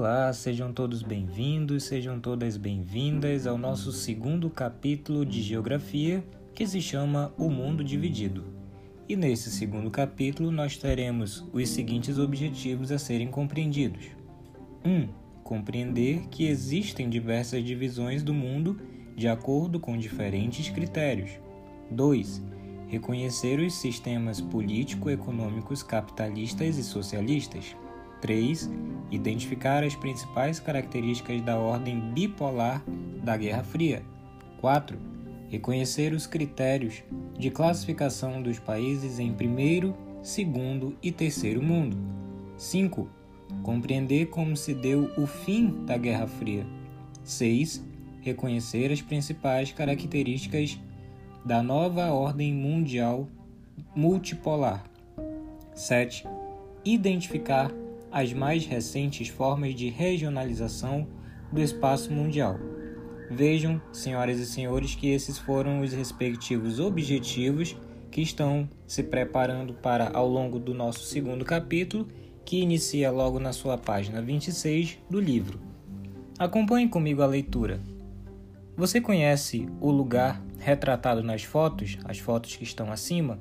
Olá, sejam todos bem-vindos, sejam todas bem-vindas ao nosso segundo capítulo de Geografia, que se chama O Mundo Dividido. E nesse segundo capítulo nós teremos os seguintes objetivos a serem compreendidos: 1. Um, compreender que existem diversas divisões do mundo de acordo com diferentes critérios. 2. Reconhecer os sistemas político-econômicos capitalistas e socialistas. 3. Identificar as principais características da ordem bipolar da Guerra Fria. 4. Reconhecer os critérios de classificação dos países em primeiro, segundo e terceiro mundo. 5. Compreender como se deu o fim da Guerra Fria. 6. Reconhecer as principais características da nova ordem mundial multipolar. 7. Identificar as mais recentes formas de regionalização do espaço mundial. Vejam, senhoras e senhores, que esses foram os respectivos objetivos que estão se preparando para ao longo do nosso segundo capítulo, que inicia logo na sua página 26 do livro. Acompanhe comigo a leitura. Você conhece o lugar retratado nas fotos, as fotos que estão acima?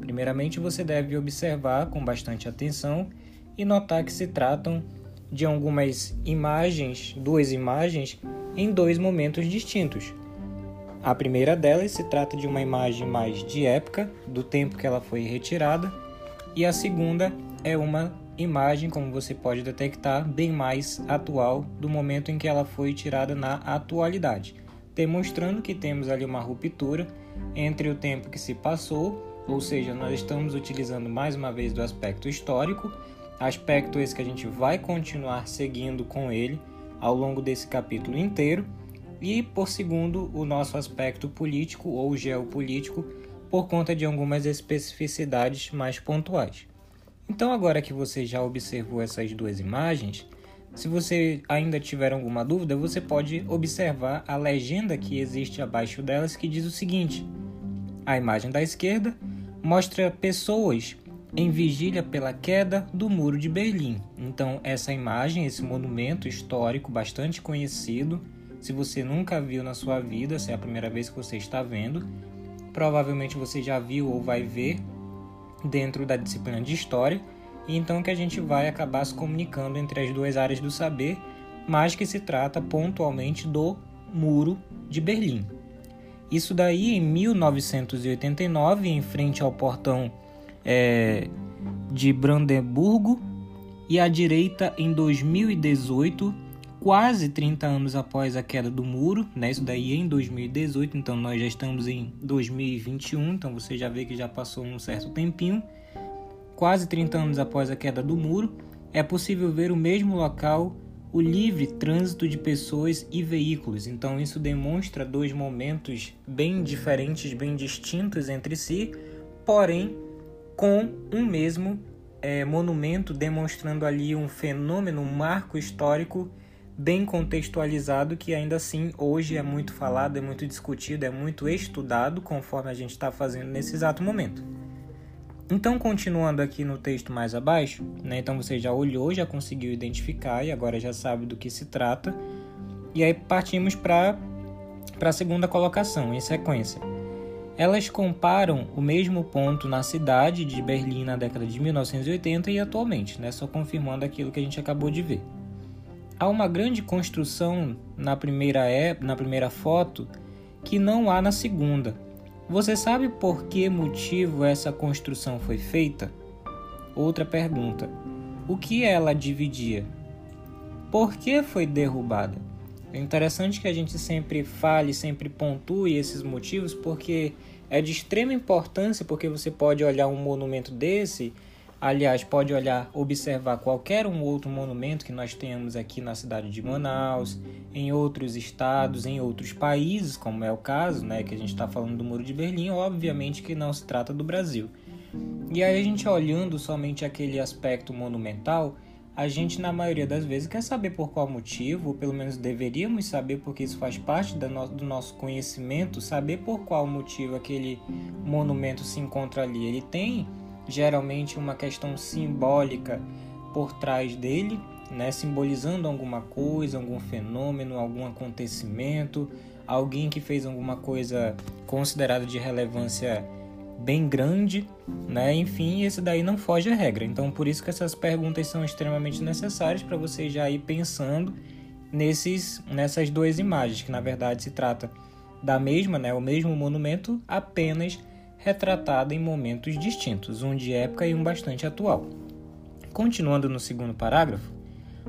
Primeiramente, você deve observar com bastante atenção e notar que se tratam de algumas imagens, duas imagens, em dois momentos distintos. A primeira delas se trata de uma imagem mais de época, do tempo que ela foi retirada, e a segunda é uma imagem, como você pode detectar, bem mais atual, do momento em que ela foi tirada na atualidade, demonstrando que temos ali uma ruptura entre o tempo que se passou, ou seja, nós estamos utilizando mais uma vez do aspecto histórico, aspecto esse que a gente vai continuar seguindo com ele ao longo desse capítulo inteiro, e por segundo, o nosso aspecto político ou geopolítico, por conta de algumas especificidades mais pontuais. Então, agora que você já observou essas duas imagens, se você ainda tiver alguma dúvida, você pode observar a legenda que existe abaixo delas que diz o seguinte: a imagem da esquerda mostra pessoas em vigília pela queda do Muro de Berlim. Então, essa imagem, esse monumento histórico bastante conhecido, se você nunca viu na sua vida, se é a primeira vez que você está vendo, provavelmente você já viu ou vai ver dentro da disciplina de história, e então que a gente vai acabar se comunicando entre as duas áreas do saber, mas que se trata pontualmente do Muro de Berlim. Isso daí em 1989, em frente ao portão é, de Brandemburgo e à direita em 2018, quase 30 anos após a queda do muro, né? Isso daí em 2018, então nós já estamos em 2021, então você já vê que já passou um certo tempinho. Quase 30 anos após a queda do muro, é possível ver o mesmo local o livre trânsito de pessoas e veículos. Então isso demonstra dois momentos bem diferentes, bem distintos entre si, porém com um mesmo é, monumento demonstrando ali um fenômeno, um marco histórico bem contextualizado que ainda assim hoje é muito falado, é muito discutido, é muito estudado conforme a gente está fazendo nesse exato momento. Então, continuando aqui no texto mais abaixo, né, então você já olhou, já conseguiu identificar e agora já sabe do que se trata. E aí partimos para a segunda colocação, em sequência. Elas comparam o mesmo ponto na cidade de Berlim na década de 1980 e atualmente, né? só confirmando aquilo que a gente acabou de ver. Há uma grande construção na primeira, é, na primeira foto que não há na segunda. Você sabe por que motivo essa construção foi feita? Outra pergunta: o que ela dividia? Por que foi derrubada? É interessante que a gente sempre fale, sempre pontue esses motivos, porque é de extrema importância, porque você pode olhar um monumento desse, aliás, pode olhar, observar qualquer um outro monumento que nós temos aqui na cidade de Manaus, em outros estados, em outros países, como é o caso, né, que a gente está falando do Muro de Berlim, obviamente que não se trata do Brasil. E aí a gente olhando somente aquele aspecto monumental, a gente, na maioria das vezes, quer saber por qual motivo, ou pelo menos deveríamos saber, porque isso faz parte do nosso conhecimento, saber por qual motivo aquele monumento se encontra ali. Ele tem geralmente uma questão simbólica por trás dele, né, simbolizando alguma coisa, algum fenômeno, algum acontecimento, alguém que fez alguma coisa considerada de relevância bem grande, né? Enfim, esse daí não foge à regra. Então, por isso que essas perguntas são extremamente necessárias para você já ir pensando nesses nessas duas imagens, que na verdade se trata da mesma, né, o mesmo monumento, apenas retratado em momentos distintos, um de época e um bastante atual. Continuando no segundo parágrafo,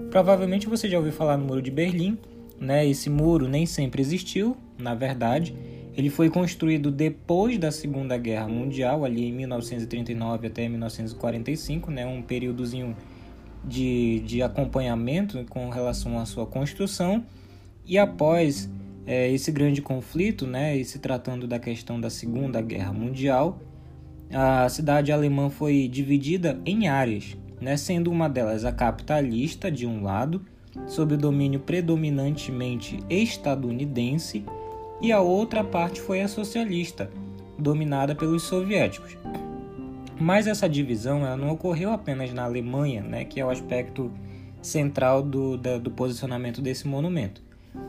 provavelmente você já ouviu falar no Muro de Berlim, né? Esse muro nem sempre existiu, na verdade, ele foi construído depois da Segunda Guerra Mundial, ali em 1939 até 1945, né? Um períodozinho de, de acompanhamento com relação à sua construção. E após é, esse grande conflito, né, e se tratando da questão da Segunda Guerra Mundial, a cidade alemã foi dividida em áreas, né, sendo uma delas a capitalista, de um lado, sob o domínio predominantemente estadunidense, e a outra parte foi a socialista, dominada pelos soviéticos. Mas essa divisão ela não ocorreu apenas na Alemanha, né, que é o aspecto central do, da, do posicionamento desse monumento.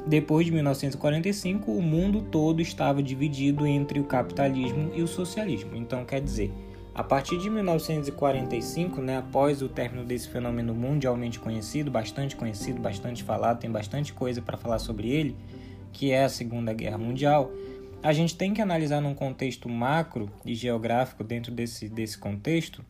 Depois de 1945, o mundo todo estava dividido entre o capitalismo e o socialismo. Então, quer dizer, a partir de 1945, né, após o término desse fenômeno mundialmente conhecido, bastante conhecido, bastante falado, tem bastante coisa para falar sobre ele, que é a Segunda Guerra Mundial, a gente tem que analisar num contexto macro e geográfico dentro desse, desse contexto,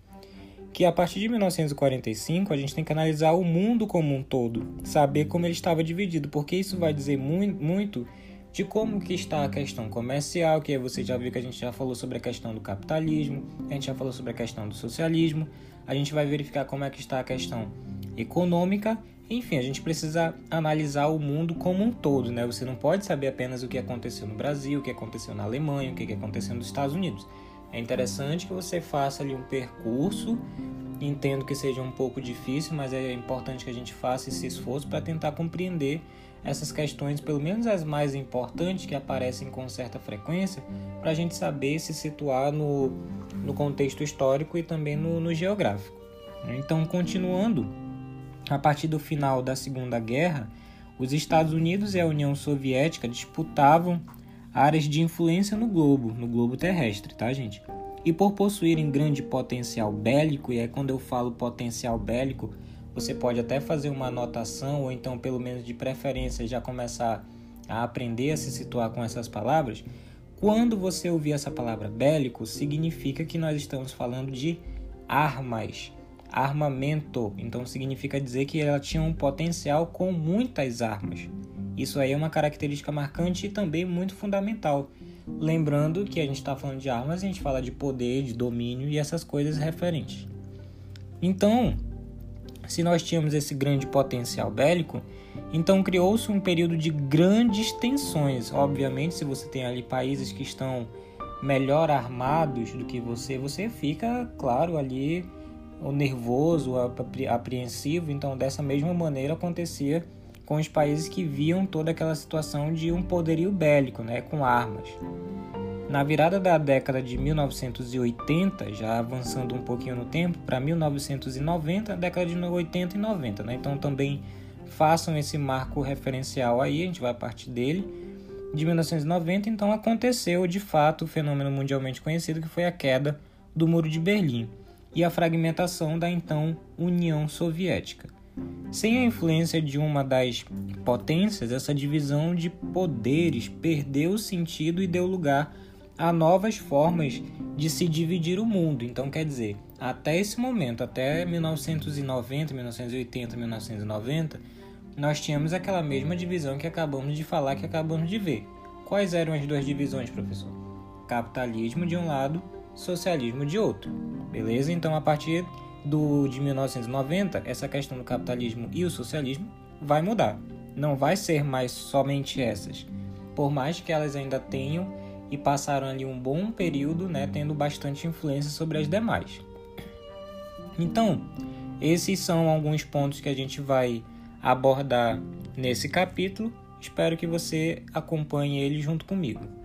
que a partir de 1945 a gente tem que analisar o mundo como um todo, saber como ele estava dividido, porque isso vai dizer muito, muito de como que está a questão comercial, que você já viu que a gente já falou sobre a questão do capitalismo, a gente já falou sobre a questão do socialismo, a gente vai verificar como é que está a questão econômica enfim, a gente precisa analisar o mundo como um todo, né? Você não pode saber apenas o que aconteceu no Brasil, o que aconteceu na Alemanha, o que aconteceu nos Estados Unidos. É interessante que você faça ali um percurso. Entendo que seja um pouco difícil, mas é importante que a gente faça esse esforço para tentar compreender essas questões, pelo menos as mais importantes que aparecem com certa frequência, para a gente saber se situar no, no contexto histórico e também no, no geográfico. Então, continuando a partir do final da Segunda Guerra, os Estados Unidos e a União Soviética disputavam áreas de influência no globo, no globo terrestre, tá, gente? E por possuírem grande potencial bélico, e é quando eu falo potencial bélico, você pode até fazer uma anotação ou então pelo menos de preferência já começar a aprender a se situar com essas palavras. Quando você ouvir essa palavra bélico, significa que nós estamos falando de armas, armamento, então significa dizer que ela tinha um potencial com muitas armas. Isso aí é uma característica marcante e também muito fundamental. Lembrando que a gente está falando de armas, a gente fala de poder, de domínio e essas coisas referentes. Então, se nós tínhamos esse grande potencial bélico, então criou-se um período de grandes tensões. Obviamente, se você tem ali países que estão melhor armados do que você, você fica, claro, ali o nervoso, apreensivo. Então, dessa mesma maneira acontecia com os países que viam toda aquela situação de um poderio bélico, né, com armas. Na virada da década de 1980, já avançando um pouquinho no tempo, para 1990, década de 80 e 90, né? Então também façam esse marco referencial aí, a gente vai partir dele. De 1990, então aconteceu de fato o fenômeno mundialmente conhecido que foi a queda do Muro de Berlim e a fragmentação da então União Soviética. Sem a influência de uma das potências, essa divisão de poderes perdeu sentido e deu lugar a novas formas de se dividir o mundo. Então, quer dizer, até esse momento, até 1990, 1980, 1990, nós tínhamos aquela mesma divisão que acabamos de falar, que acabamos de ver. Quais eram as duas divisões, professor? Capitalismo de um lado socialismo de outro. Beleza? Então, a partir do, de 1990, essa questão do capitalismo e o socialismo vai mudar. Não vai ser mais somente essas. Por mais que elas ainda tenham e passaram ali um bom período, né, tendo bastante influência sobre as demais. Então, esses são alguns pontos que a gente vai abordar nesse capítulo. Espero que você acompanhe ele junto comigo.